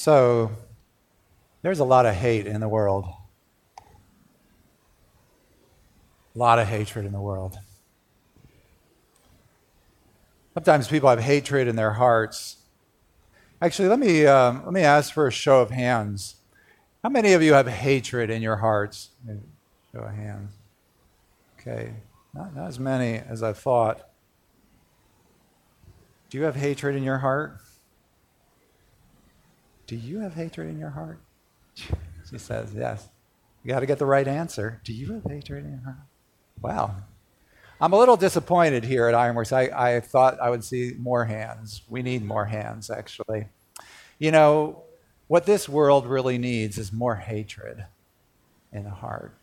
So, there's a lot of hate in the world. A lot of hatred in the world. Sometimes people have hatred in their hearts. Actually, let me, um, let me ask for a show of hands. How many of you have hatred in your hearts? Show of hands. Okay, not, not as many as I thought. Do you have hatred in your heart? Do you have hatred in your heart? She says, Yes. You got to get the right answer. Do you have hatred in your heart? Wow. I'm a little disappointed here at Ironworks. I, I thought I would see more hands. We need more hands, actually. You know, what this world really needs is more hatred in the heart.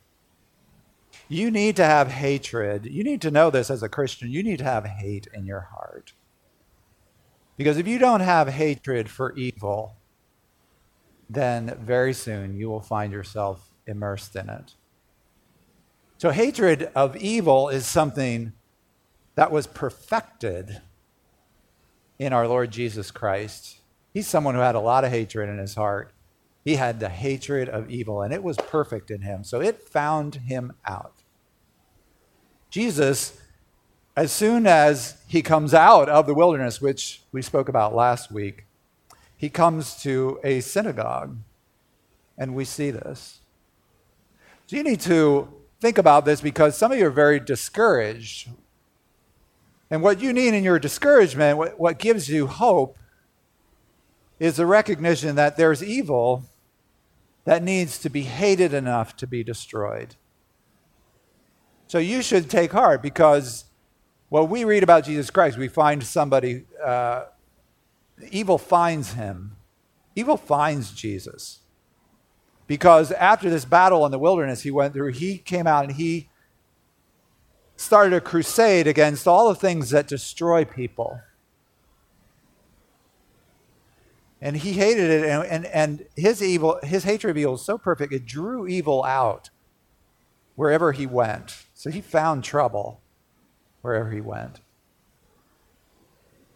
You need to have hatred. You need to know this as a Christian. You need to have hate in your heart. Because if you don't have hatred for evil, then very soon you will find yourself immersed in it. So, hatred of evil is something that was perfected in our Lord Jesus Christ. He's someone who had a lot of hatred in his heart. He had the hatred of evil, and it was perfect in him. So it found him out. Jesus, as soon as he comes out of the wilderness, which we spoke about last week, he comes to a synagogue, and we see this. So you need to think about this because some of you are very discouraged. And what you need in your discouragement, what, what gives you hope, is the recognition that there's evil that needs to be hated enough to be destroyed. So you should take heart because when we read about Jesus Christ, we find somebody uh, evil finds him. Evil finds Jesus. Because after this battle in the wilderness he went through, he came out and he started a crusade against all the things that destroy people. And he hated it, and, and, and his evil, his hatred of evil was so perfect, it drew evil out wherever he went. So he found trouble wherever he went.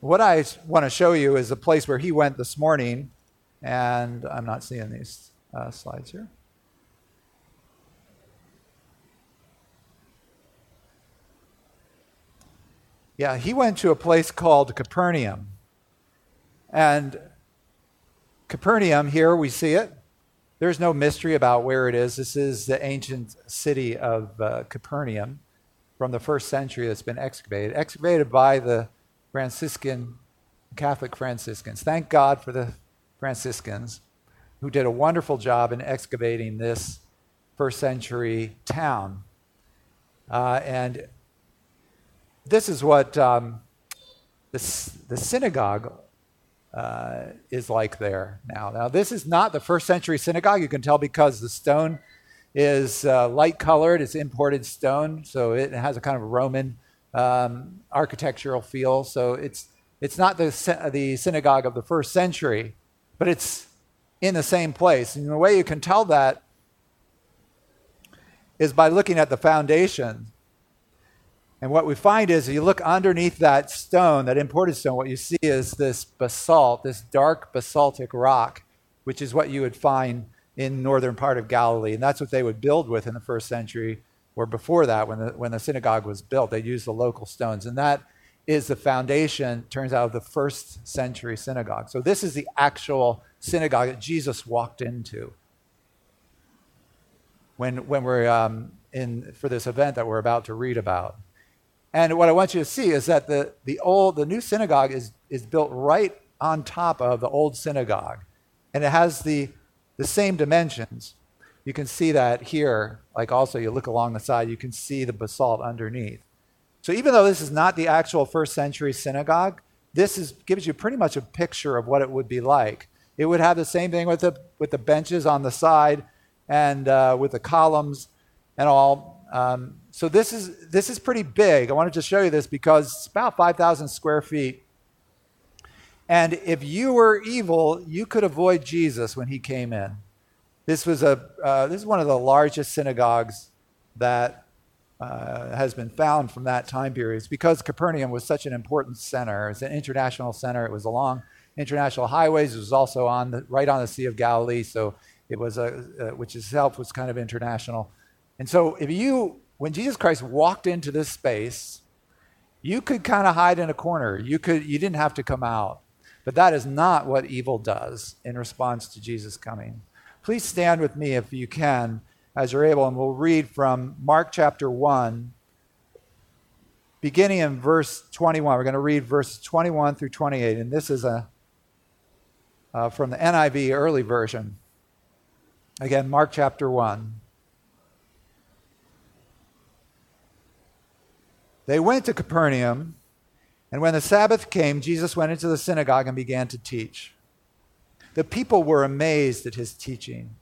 What I want to show you is the place where he went this morning, and I'm not seeing these uh, slides here. Yeah, he went to a place called Capernaum. And Capernaum, here we see it. There's no mystery about where it is. This is the ancient city of uh, Capernaum from the first century that's been excavated, excavated by the Franciscan, Catholic Franciscans. Thank God for the Franciscans who did a wonderful job in excavating this first century town. Uh, and this is what um, the, the synagogue uh, is like there now. Now, this is not the first century synagogue. You can tell because the stone is uh, light colored, it's imported stone, so it has a kind of Roman um, architectural feel. So it's, it's not the, the synagogue of the first century, but it's in the same place. And the way you can tell that is by looking at the foundation. And what we find is, if you look underneath that stone, that imported stone, what you see is this basalt, this dark basaltic rock, which is what you would find in northern part of Galilee. And that's what they would build with in the first century or before that, when the, when the synagogue was built, they used the local stones. And that is the foundation, turns out, of the first century synagogue. So this is the actual synagogue that Jesus walked into when, when we're um, in, for this event that we're about to read about. And what I want you to see is that the, the old, the new synagogue is, is built right on top of the old synagogue. And it has the, the same dimensions. You can see that here, like also you look along the side, you can see the basalt underneath. So even though this is not the actual first century synagogue, this is, gives you pretty much a picture of what it would be like. It would have the same thing with the, with the benches on the side and uh, with the columns and all. Um, so this is, this is pretty big. I wanted to show you this because it's about 5,000 square feet. And if you were evil, you could avoid Jesus when he came in. This was a uh, this is one of the largest synagogues that uh, has been found from that time period. It's because Capernaum was such an important center. It's an international center. It was along international highways. It was also on the, right on the Sea of Galilee, so it was a, uh, which itself was kind of international. And so, if you, when Jesus Christ walked into this space, you could kind of hide in a corner. You could, you didn't have to come out. But that is not what evil does in response to Jesus coming. Please stand with me if you can, as you're able, and we'll read from Mark chapter 1, beginning in verse 21. We're going to read verses 21 through 28, and this is a, uh, from the NIV early version. Again, Mark chapter 1. They went to Capernaum, and when the Sabbath came, Jesus went into the synagogue and began to teach. The people were amazed at his teaching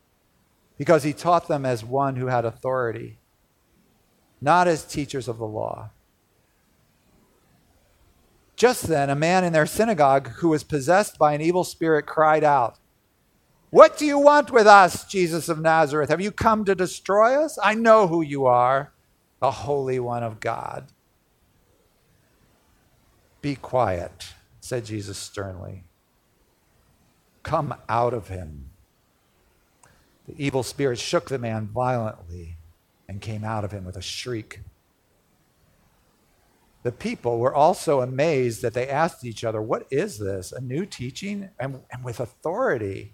because he taught them as one who had authority, not as teachers of the law. Just then, a man in their synagogue who was possessed by an evil spirit cried out, What do you want with us, Jesus of Nazareth? Have you come to destroy us? I know who you are, the Holy One of God. Be quiet, said Jesus sternly. Come out of him. The evil spirit shook the man violently and came out of him with a shriek. The people were also amazed that they asked each other, What is this? A new teaching? And, and with authority.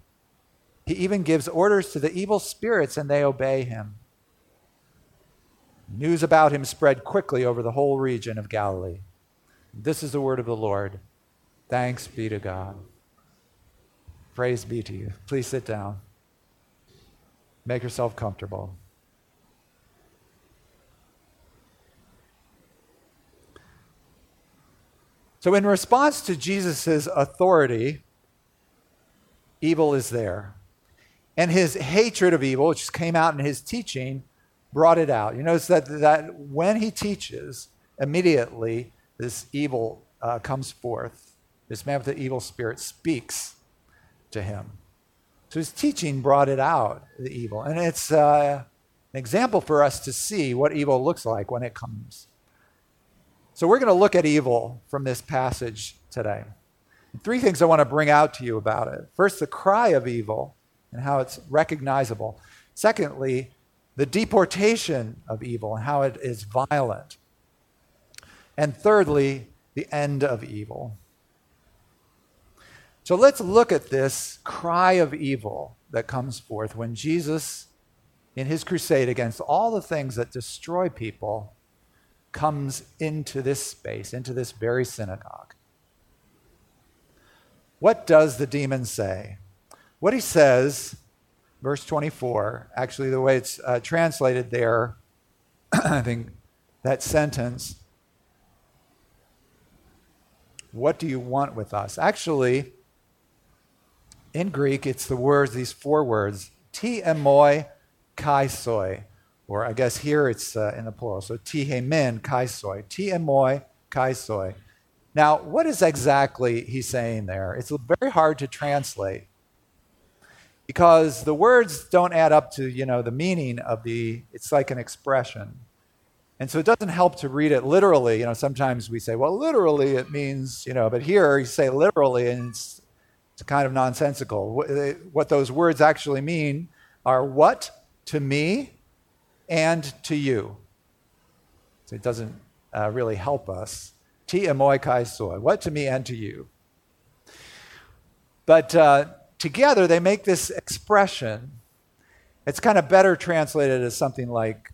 He even gives orders to the evil spirits and they obey him. News about him spread quickly over the whole region of Galilee. This is the word of the Lord. Thanks be to God. Praise be to you. Please sit down. Make yourself comfortable. So, in response to Jesus' authority, evil is there. And his hatred of evil, which came out in his teaching, brought it out. You notice that, that when he teaches, immediately this evil uh, comes forth. This man with the evil spirit speaks to him. So his teaching brought it out, the evil. And it's uh, an example for us to see what evil looks like when it comes. So we're going to look at evil from this passage today. Three things I want to bring out to you about it. First, the cry of evil and how it's recognizable. Secondly, the deportation of evil and how it is violent. And thirdly, the end of evil. So let's look at this cry of evil that comes forth when Jesus, in his crusade against all the things that destroy people, comes into this space, into this very synagogue. What does the demon say? What he says, verse 24, actually, the way it's uh, translated there, I think that sentence what do you want with us? Actually, in Greek, it's the words, these four words, ti kai soi. Or I guess here it's uh, in the plural. So ti kai soi. Ti kai soi. Now, what is exactly he's saying there? It's very hard to translate because the words don't add up to, you know, the meaning of the, it's like an expression. And so it doesn't help to read it literally. You know, sometimes we say, well, literally it means, you know, but here you say literally and it's, it's kind of nonsensical. What those words actually mean are what to me and to you. So it doesn't uh, really help us. Ti emoi kai soi, what to me and to you. But uh, together they make this expression. It's kind of better translated as something like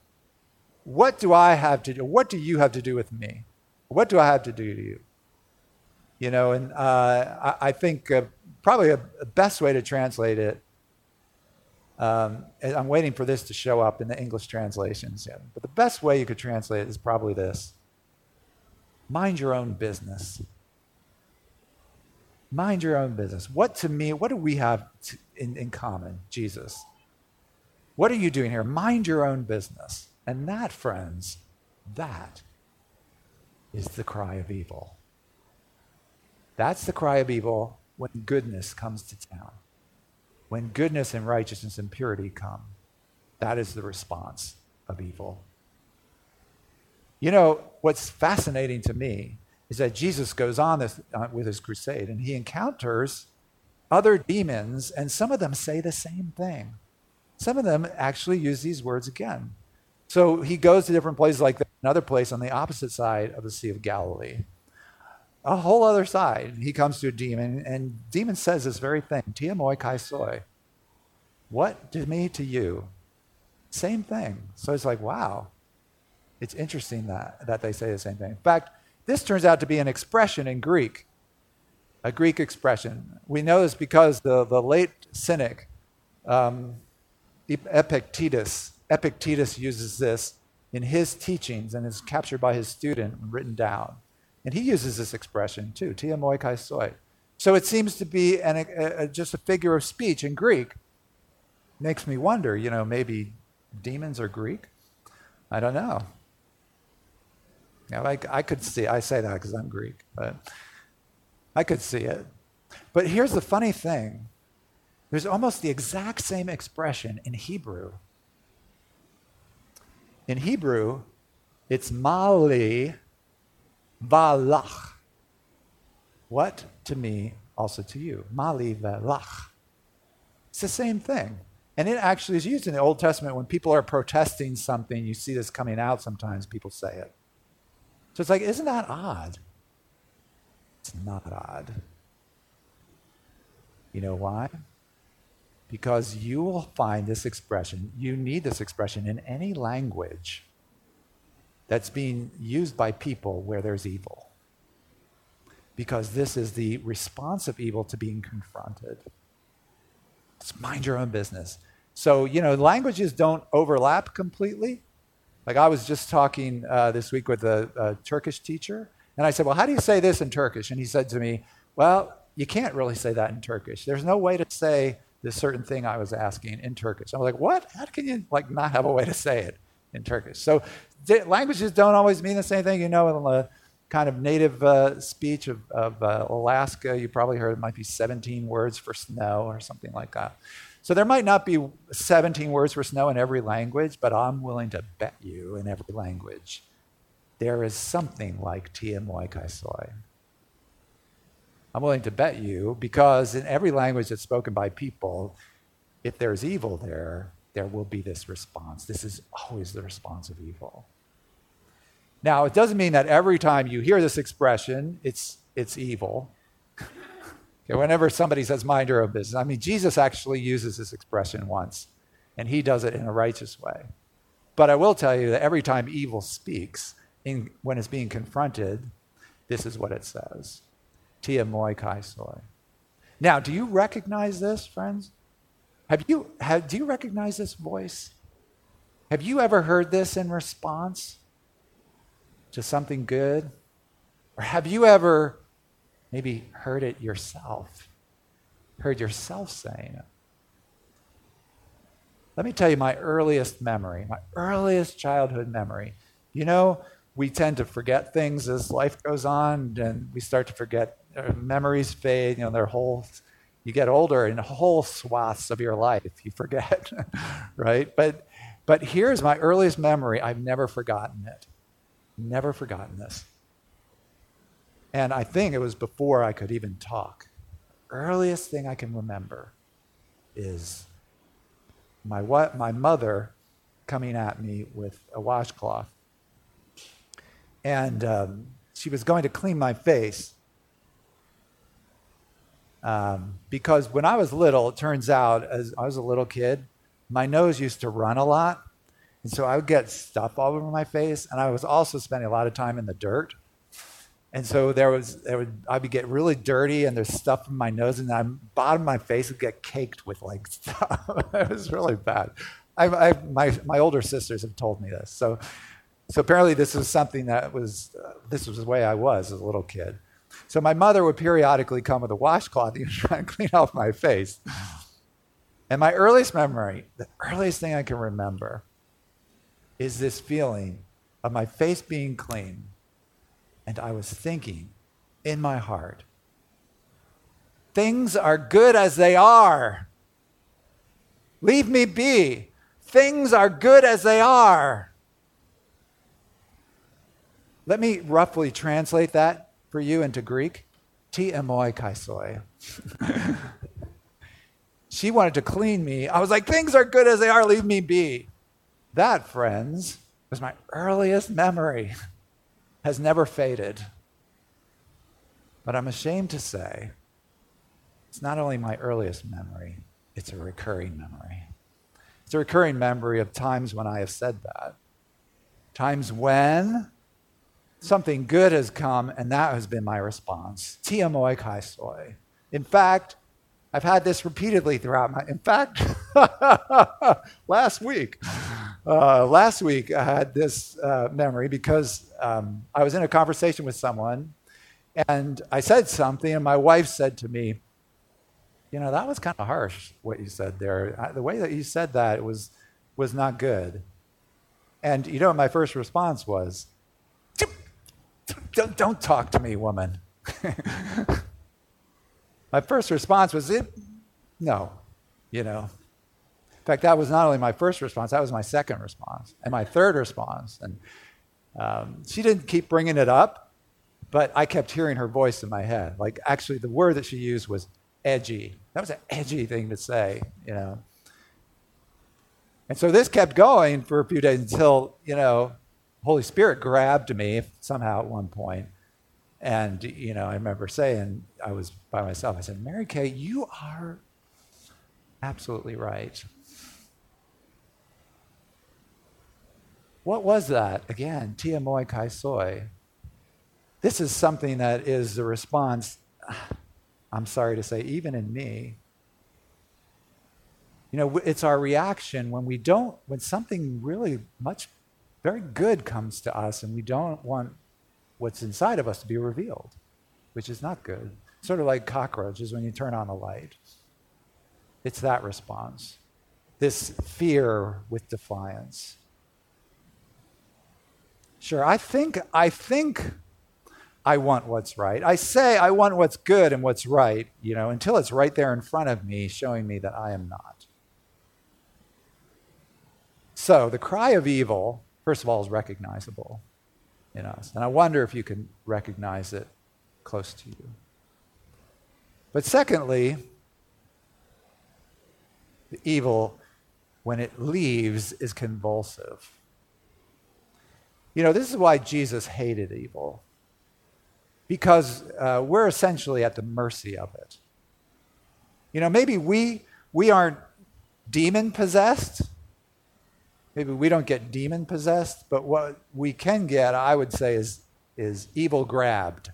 what do I have to do? What do you have to do with me? What do I have to do to you? You know, and uh, I, I, think probably a, a, best way to translate it. Um, I'm waiting for this to show up in the English translations. But the best way you could translate it is probably this mind your own business. Mind your own business. What to me, what do we have to, in, in common, Jesus? What are you doing here? Mind your own business. And that, friends, that is the cry of evil. That's the cry of evil when goodness comes to town. When goodness and righteousness and purity come, that is the response of evil. You know, what's fascinating to me is that Jesus goes on this, uh, with his crusade and he encounters other demons, and some of them say the same thing. Some of them actually use these words again. So he goes to different places, like another place on the opposite side of the Sea of Galilee. A whole other side. He comes to a demon, and demon says this very thing, Ti emoi kai soi. What to me to you? Same thing. So it's like, wow. It's interesting that, that they say the same thing. In fact, this turns out to be an expression in Greek, a Greek expression. We know this because the, the late cynic, um, Epictetus, Epictetus uses this in his teachings and is captured by his student and written down. And he uses this expression too, ti emoi kai soi. So it seems to be an, a, a, just a figure of speech in Greek. Makes me wonder, you know, maybe demons are Greek? I don't know. You I, I could see, I say that because I'm Greek, but I could see it. But here's the funny thing there's almost the exact same expression in Hebrew. In Hebrew, it's mali valach. What to me, also to you. Mali valach. It's the same thing. And it actually is used in the Old Testament when people are protesting something. You see this coming out sometimes, people say it. So it's like, isn't that odd? It's not odd. You know why? Because you will find this expression, you need this expression in any language that's being used by people where there's evil. Because this is the response of evil to being confronted. It's mind your own business. So, you know, languages don't overlap completely. Like I was just talking uh, this week with a, a Turkish teacher, and I said, Well, how do you say this in Turkish? And he said to me, Well, you can't really say that in Turkish. There's no way to say this certain thing I was asking in Turkish. I was like, What? How can you like not have a way to say it in Turkish? So languages don't always mean the same thing. You know, in the kind of native uh, speech of, of uh, Alaska, you probably heard it might be 17 words for snow or something like that. So there might not be 17 words for snow in every language, but I'm willing to bet you in every language there is something like Ti Emoi Kai Soi. I'm willing to bet you because in every language that's spoken by people, if there's evil there, there will be this response. This is always the response of evil. Now, it doesn't mean that every time you hear this expression, it's, it's evil. okay, Whenever somebody says mind your own business, I mean, Jesus actually uses this expression once, and he does it in a righteous way. But I will tell you that every time evil speaks, in, when it's being confronted, this is what it says Ti emoi kai soi. Now, do you recognize this, friends? Have you, have, do you recognize this voice? Have you ever heard this in response to something good? Or have you ever maybe heard it yourself, heard yourself saying it. Let me tell you my earliest memory, my earliest childhood memory. You know, we tend to forget things as life goes on, and we start to forget. Uh, memories fade, you know, their whole you get older and whole swaths of your life you forget right but but here's my earliest memory i've never forgotten it never forgotten this and I think it was before I could even talk. Earliest thing I can remember is my, what, my mother coming at me with a washcloth. And um, she was going to clean my face. Um, because when I was little, it turns out, as I was a little kid, my nose used to run a lot. And so I would get stuff all over my face. And I was also spending a lot of time in the dirt. And so there was, there would, I would get really dirty and there's stuff in my nose and the bottom of my face would get caked with like stuff. it was really bad. I, I, my, my older sisters have told me this. So, so apparently this was something that was, uh, this was the way I was as a little kid. So my mother would periodically come with a washcloth and try and clean off my face. And my earliest memory, the earliest thing I can remember, is this feeling of my face being clean and I was thinking in my heart, things are good as they are. Leave me be. Things are good as they are. Let me roughly translate that for you into Greek? Ti emoi kaisoi. she wanted to clean me. I was like, things are good as they are, leave me be. That, friends, was my earliest memory, has never faded. But I'm ashamed to say, it's not only my earliest memory, it's a recurring memory. It's a recurring memory of times when I have said that. Times when something good has come, and that has been my response. Ti emoi kaisoi. In fact, I've had this repeatedly throughout my. In fact, last week, uh, last week I had this uh, memory because um, I was in a conversation with someone, and I said something, and my wife said to me, "You know, that was kind of harsh what you said there. I, the way that you said that was was not good." And you know my first response was? Don't, don't talk to me, woman. my first response was, it, no, you know. In fact, that was not only my first response, that was my second response and my third response. And um, she didn't keep bringing it up, but I kept hearing her voice in my head. Like, actually, the word that she used was edgy. That was an edgy thing to say, you know. And so this kept going for a few days until, you know, Holy Spirit grabbed me somehow at one. And, you know, I remember saying, I was by myself, I said, Mary Kay, you are absolutely right. What was that? Again, Ti emoi kaisoi. This is something that is the response, I'm sorry to say, even in me. You know, it's our reaction when we don't, when something really much very good comes to us, and we don't want what's inside of us to be revealed, which is not good. Sort of like cockroaches when you turn on a light. It's that response. This fear with defiance. Sure, I think I think I want what's right. I say I want what's good and what's right, you know, until it's right there in front of me showing me that I am not. So, the cry of evil first of all, is recognizable in us. And I wonder if you can recognize it close to you. But secondly, the evil, when it leaves, is convulsive. You know, this is why Jesus hated evil, because uh, we're essentially at the mercy of it. You know, maybe we, we aren't demon possessed, maybe we don't get demon possessed, but what we can get, I would say, is, is evil grabbed.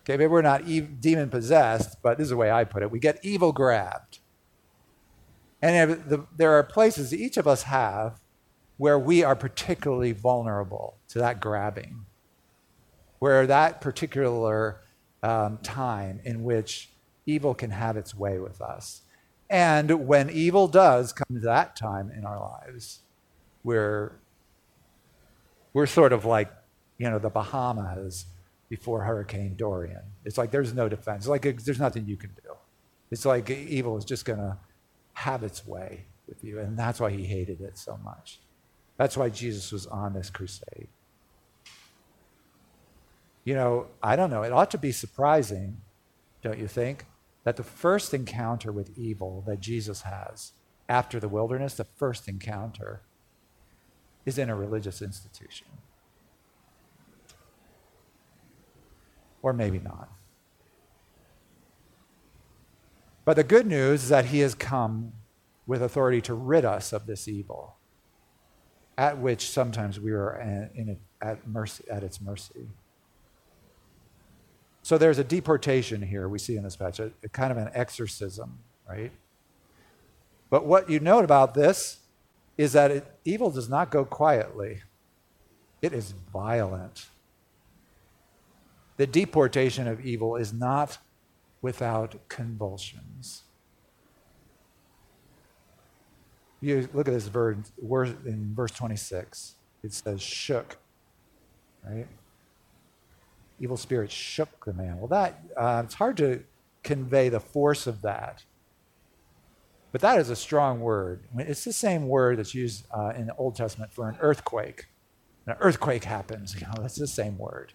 Okay, maybe we're not demon possessed, but this is the way I put it. We get evil grabbed. And the, there are places each of us have where we are particularly vulnerable to that grabbing, where that particular um, time in which evil can have its way with us. And when evil does come to that time in our lives, we're, we're sort of like, you know, the Bahamas before Hurricane Dorian. It's like there's no defense. It's like there's nothing you can do. It's like evil is just going to have its way with you. And that's why he hated it so much. That's why Jesus was on this crusade. You know, I don't know. It ought to be surprising, don't you think? That the first encounter with evil that Jesus has after the wilderness, the first encounter, is in a religious institution. Or maybe not. But the good news is that he has come with authority to rid us of this evil, at which sometimes we are in, at, mercy, at its mercy. So there's a deportation here we see in this passage, a, a kind of an exorcism, right? But what you note about this is that it, evil does not go quietly, it is violent. The deportation of evil is not without convulsions. You look at this verse in verse 26. It says shook, right? Evil spirits shook the man. Well, that uh, it's hard to convey the force of that. But that is a strong word. It's the same word that's used uh, in the Old Testament for an earthquake. An earthquake happens, you know, that's the same word.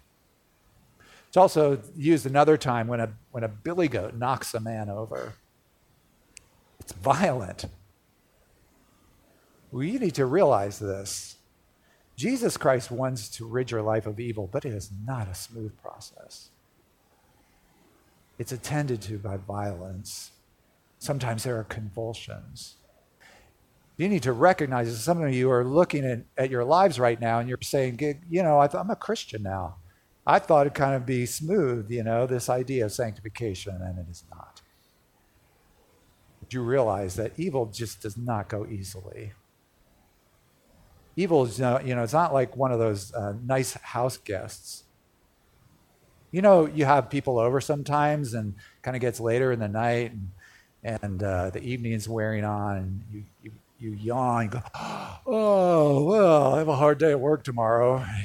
It's also used another time when a, when a billy goat knocks a man over. It's violent. We need to realize this. Jesus Christ wants to rid your life of evil, but it is not a smooth process. It's attended to by violence. Sometimes there are convulsions. You need to recognize that some of you are looking at, at your lives right now and you're saying, you know, I'm a Christian now. I thought it'd kind of be smooth, you know, this idea of sanctification, and it is not. But you realize that evil just does not go easily. Evil is, you know, it's not like one of those uh, nice house guests. You know, you have people over sometimes, and kind of gets later in the night, and, and uh, the evening's wearing on, and you, you, you yawn, go, oh, well, I have a hard day at work tomorrow.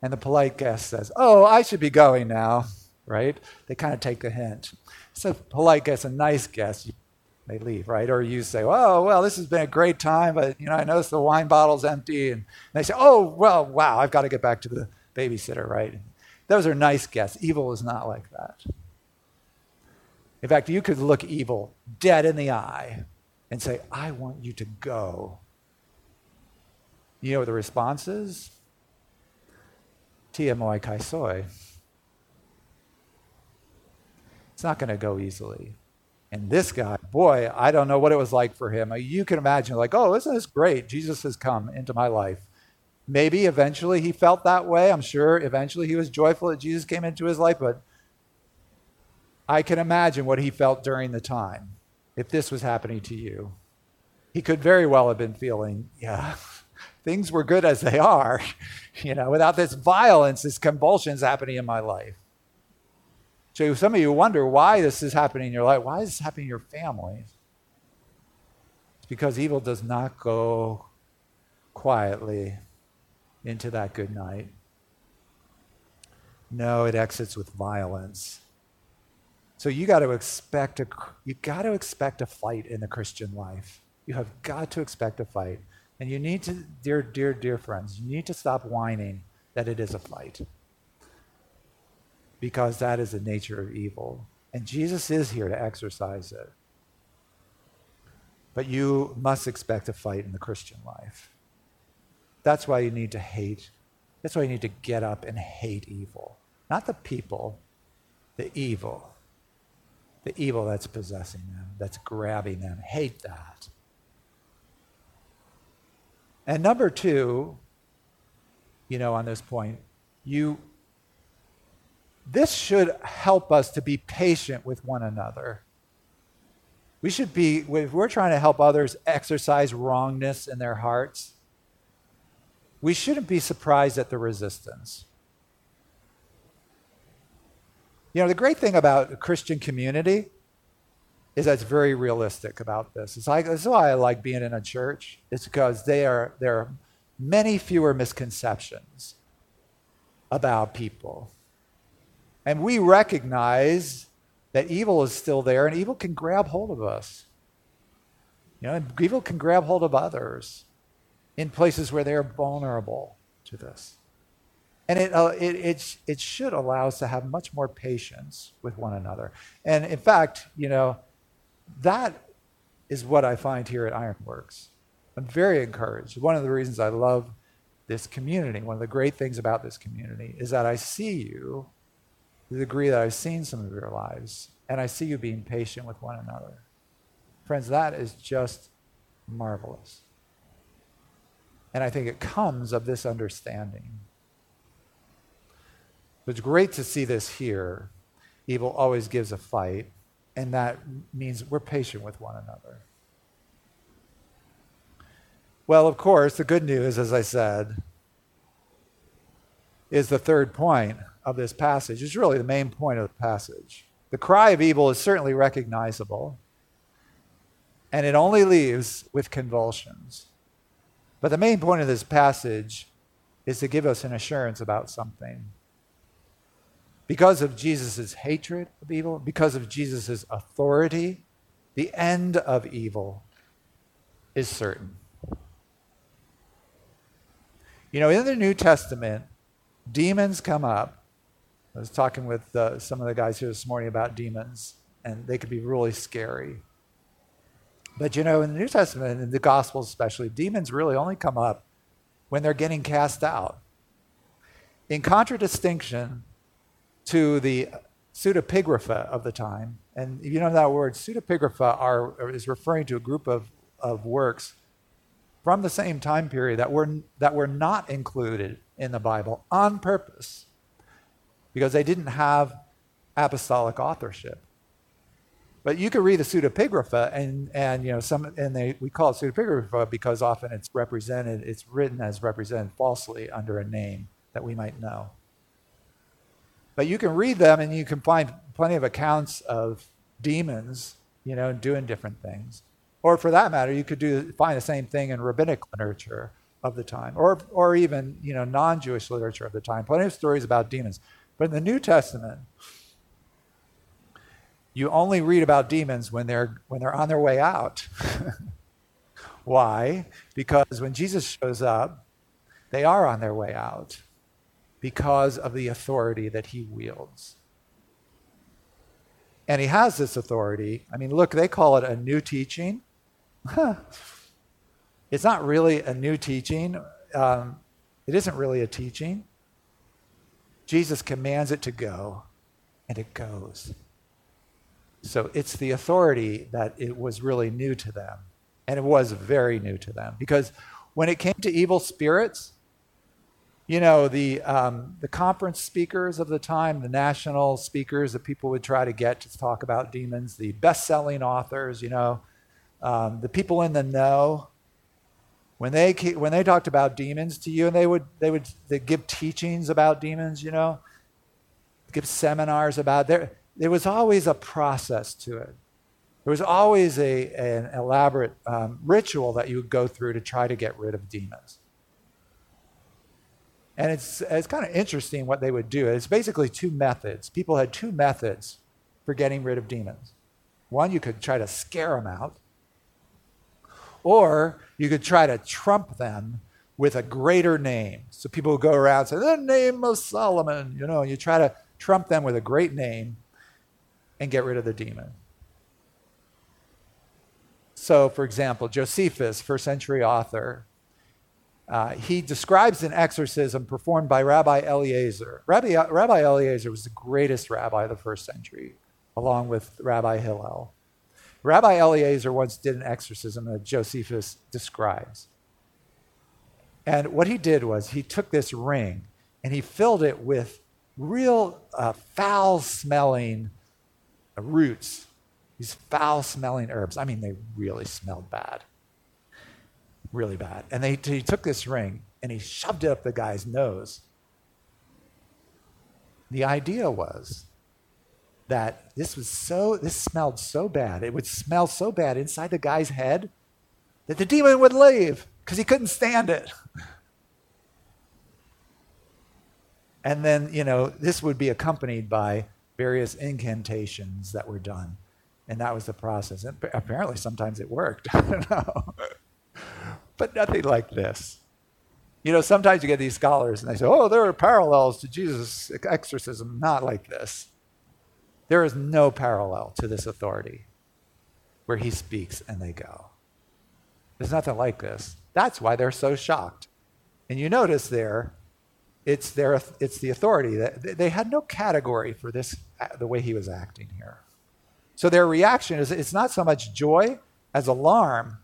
And the polite guest says, oh, I should be going now, right? They kind of take the hint. So polite guest, a nice guest, they leave, right? Or you say, "Oh, well, this has been a great time, but you know, I noticed the wine bottle's empty," and they say, "Oh, well, wow, I've got to get back to the babysitter," right? Those are nice guests. Evil is not like that. In fact, you could look evil dead in the eye and say, "I want you to go." You know what the response is? Ti emoi kai soi. It's not going to go easily. And this guy, boy, I don't know what it was like for him. You can imagine, like, oh, isn't this great? Jesus has come into my life. Maybe eventually he felt that way. I'm sure eventually he was joyful that Jesus came into his life, but I can imagine what he felt during the time if this was happening to you. He could very well have been feeling, yeah, things were good as they are, you know, without this violence, this convulsions happening in my life. So some of you wonder why this is happening in your life. Why is this happening in your family? It's because evil does not go quietly into that good night. No, it exits with violence. So you got to expect a you got to expect a fight in the Christian life. You have got to expect a fight. And you need to, dear, dear, dear friends, you need to stop whining that it is a fight because that is the nature of evil. And Jesus is here to exorcise it. But you must expect a fight in the Christian life. That's why you need to hate. That's why you need to get up and hate evil. Not the people, the evil. The evil that's possessing them, that's grabbing them. Hate that. And number two, you know, on this point, you this should help us to be patient with one another. We should be, if we're trying to help others exercise wrongness in their hearts, we shouldn't be surprised at the resistance. You know, the great thing about a Christian community is that it's very realistic about this. It's like, this is why I like being in a church. It's because they are, there are many fewer misconceptions about people. And we recognize that evil is still there and evil can grab hold of us. You know, and evil can grab hold of others in places where they're vulnerable to this. And it, uh, it, it, it should allow us to have much more patience with one another. And in fact, you know, that is what I find here at Ironworks. I'm very encouraged. One of the reasons I love this community, one of the great things about this community, is that I see you the degree that I've seen some of your lives, and I see you being patient with one another. Friends, that is just marvelous. And I think it comes of this understanding. It's great to see this here. Evil always gives a fight, and that means we're patient with one another. Well, of course, the good news, as I said, is the third point of this passage. is really the main point of the passage. The cry of evil is certainly recognizable, and it only leaves with convulsions. But the main point of this passage is to give us an assurance about something. Because of Jesus' hatred of evil, because of Jesus' authority, the end of evil is certain. You know, in the New Testament, demons come up I was talking with uh, some of the guys here this morning about demons, and they could be really scary. But you know, in the New Testament, in the Gospels especially, demons really only come up when they're getting cast out. In contradistinction to the pseudepigrapha of the time, and if you know that word pseudepigrapha are, is referring to a group of, of works from the same time period that were, that were not included in the Bible on purpose because they didn't have apostolic authorship. But you could read the pseudepigrapha, and, and you know some, and they, we call it pseudepigrapha because often it's represented, it's written as represented falsely under a name that we might know. But you can read them, and you can find plenty of accounts of demons, you know, doing different things. Or for that matter, you could do find the same thing in rabbinic literature of the time, or or even you know non-Jewish literature of the time. Plenty of stories about demons. But in the New Testament, you only read about demons when they're, when they're on their way out. Why? Because when Jesus shows up, they are on their way out because of the authority that he wields. And he has this authority. I mean, look, they call it a new teaching. it's not really a new teaching. Um, it isn't really a teaching. Jesus commands it to go, and it goes. So it's the authority that it was really new to them. And it was very new to them. Because when it came to evil spirits, you know, the, um, the conference speakers of the time, the national speakers that people would try to get to talk about demons, the best selling authors, you know, um, the people in the know, when they, when they talked about demons to you and they would, they would they give teachings about demons, you know, give seminars about their, there was always a process to it. There was always a, an elaborate um, ritual that you would go through to try to get rid of demons. And it's, it's kind of interesting what they would do. It's basically two methods. People had two methods for getting rid of demons. One, you could try to scare them out, or you could try to trump them with a greater name. So people go around say, The name of Solomon, you know, you try to trump them with a great name and get rid of the demon. So, for example, Josephus, first century author, uh, he describes an exorcism performed by Rabbi Eliezer. Rabbi, rabbi Eliezer was the greatest rabbi of the first century, along with Rabbi Hillel. Rabbi Eliezer once did an exorcism that Josephus describes. And what he did was he took this ring and he filled it with real uh, foul smelling roots, these foul smelling herbs. I mean, they really smelled bad. Really bad. And they, he took this ring and he shoved it up the guy's nose. The idea was that this was so, this smelled so bad, it would smell so bad inside the guy's head that the demon would leave because he couldn't stand it. And then, you know, this would be accompanied by various incantations that were done. And that was the process. And apparently, sometimes it worked. I don't know. but nothing like this. You know, sometimes you get these scholars and they say, oh, there are parallels to Jesus' exorcism. Not like this. There is no parallel to this authority where he speaks and they go. There's nothing like this. That's why they're so shocked. And you notice there, it's, their, it's the authority. that They had no category for this, the way he was acting here. So their reaction is it's not so much joy as alarm.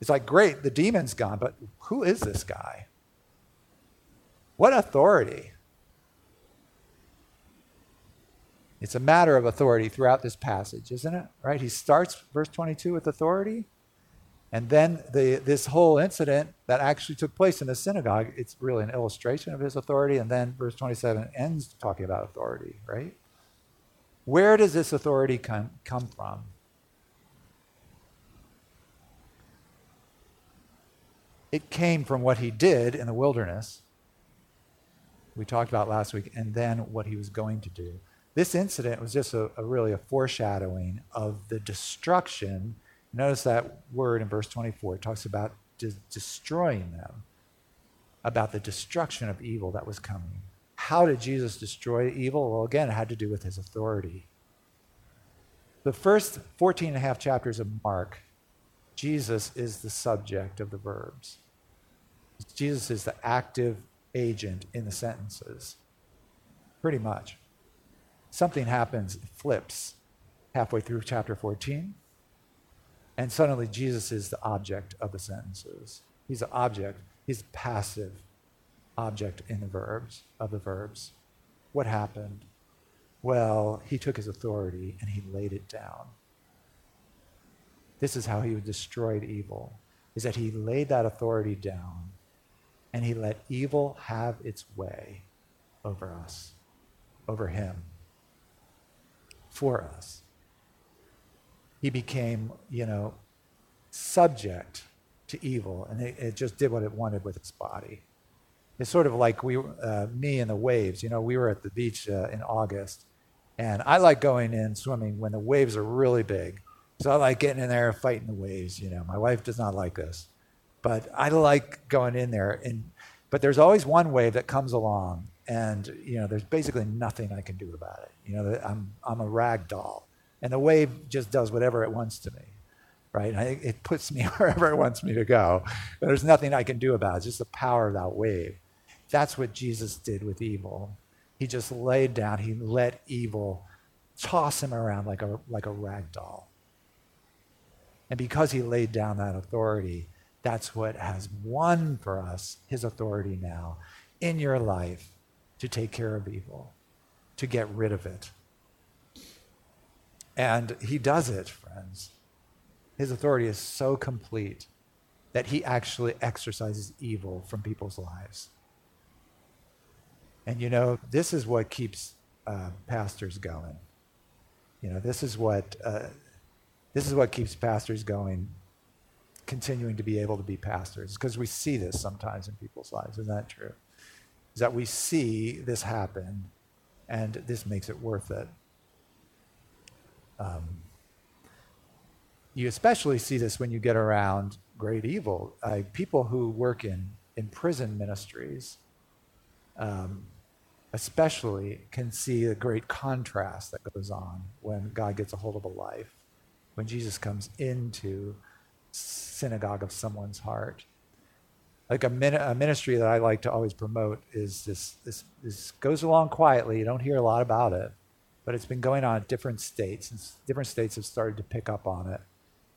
It's like, great, the demon's gone, but who is this guy? What authority? It's a matter of authority throughout this passage, isn't it? Right? He starts verse 22 with authority. And then the, this whole incident that actually took place in the synagogue, it's really an illustration of his authority. And then verse 27 ends talking about authority, right? Where does this authority come, come from? It came from what he did in the wilderness, we talked about last week, and then what he was going to do. This incident was just a, a really a foreshadowing of the destruction Notice that word in verse 24. It talks about de- destroying them, about the destruction of evil that was coming. how did Jesus destroy evil? Well, again, it had to do with his authority. The first 14 and a half chapters of Mark, Jesus is the subject of the verbs. Jesus is the active agent in the sentences. Pretty much. Something happens, it flips halfway through chapter 14, and suddenly Jesus is the object of the sentences. He's the object, he's the passive object in the verbs, of the verbs. What happened? Well, he took his authority and he laid it down. This is how he destroyed evil, is that he laid that authority down and he let evil have its way over us, over him, for us. He became, you know, subject to evil, and it, it just did what it wanted with its body. It's sort of like we, uh, me and the waves. You know, we were at the beach uh, in August, and I like going in swimming when the waves are really big. So I like getting in there fighting the waves. You know, my wife does not like this, but I like going in there. And but there's always one wave that comes along, and you know, there's basically nothing I can do about it. You know, I'm I'm a rag doll, and the wave just does whatever it wants to me right? I, it puts me wherever it wants me to go. There's nothing I can do about it. It's just the power of that wave. That's what Jesus did with evil. He just laid down, he let evil toss him around like a, like a rag doll. And because he laid down that authority, that's what has won for us his authority now in your life to take care of evil, to get rid of it. And he does it, friends. His authority is so complete that he actually exorcises evil from people's lives. And you know, this is what keeps uh, pastors going. You know, this is what uh, this is what keeps pastors going, continuing to be able to be pastors, because we see this sometimes in people's lives. Isn't that true? Is that we see this happen, and this makes it worth it. Um, you especially see this when you get around great evil. Uh, people who work in, in prison ministries um, especially can see the great contrast that goes on when God gets a hold of a life, when Jesus comes into synagogue of someone's heart. Like a, min- a ministry that I like to always promote is this, this, this goes along quietly. You don't hear a lot about it, but it's been going on in different states, and different states have started to pick up on it.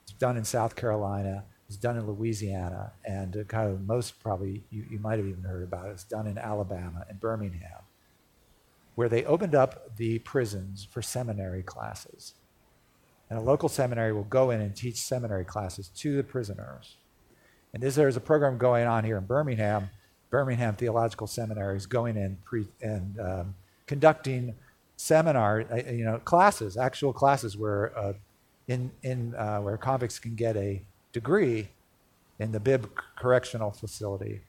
It's done in South Carolina, it's done in Louisiana, and kind of most probably you, you might have even heard about it. It's done in Alabama and Birmingham where they opened up the prisons for seminary classes. And a local seminary will go in and teach seminary classes to the prisoners. And this, there's a program going on here in Birmingham. Birmingham Theological Seminary is going in pre- and um, conducting seminar, uh, you know, classes, actual classes where uh, in, in uh, where convicts can get a degree in the Bibb Correctional Facility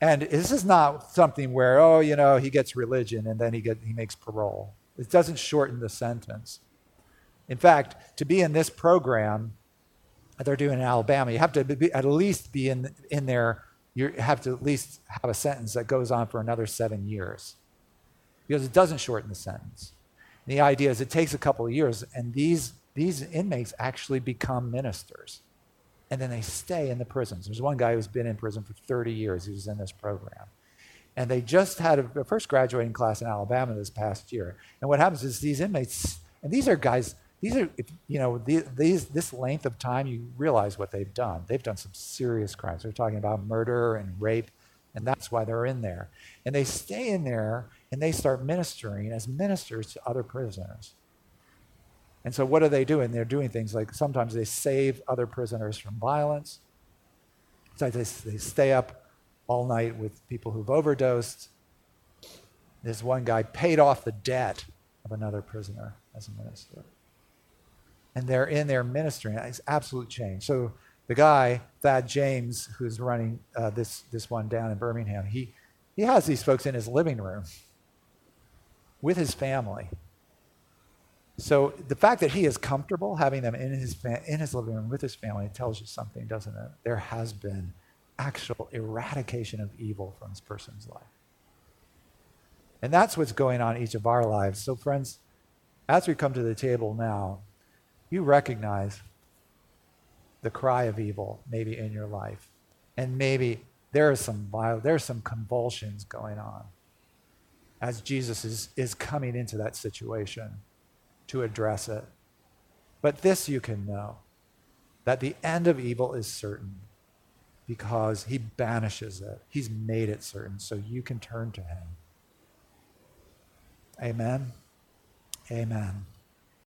and this is not something where, oh, you know, he gets religion and then he, get, he makes parole. It doesn't shorten the sentence. In fact, to be in this program they're doing in Alabama, you have to be, at least be in, in there, you have to at least have a sentence that goes on for another seven years because it doesn't shorten the sentence. And the idea is it takes a couple of years, and these, these inmates actually become ministers and then they stay in the prisons. There's one guy who's been in prison for 30 years He was in this program. And they just had a, a first graduating class in Alabama this past year. And what happens is these inmates, and these are guys, these are, you know, these, this length of time, you realize what they've done. They've done some serious crimes. They're talking about murder and rape, and that's why they're in there. And they stay in there and they start ministering as ministers to other prisoners. And so, what are they doing? They're doing things like sometimes they save other prisoners from violence. So they, they stay up all night with people who've overdosed. This one guy paid off the debt of another prisoner as a minister. And they're in there ministering. It's absolute change. So the guy, Thad James, who's running uh, this, this one down in Birmingham, he, he has these folks in his living room with his family. So the fact that he is comfortable having them in his, fa- in his living room with his family tells you something, doesn't it? There has been actual eradication of evil from this person's life. And that's what's going on in each of our lives. So, friends, as we come to the table now, you recognize the cry of evil maybe in your life. And maybe there is some violence, there's some convulsions going on as Jesus is, is coming into that situation to address it. But this you can know that the end of evil is certain because he banishes it. He's made it certain, so you can turn to him. Amen. Amen.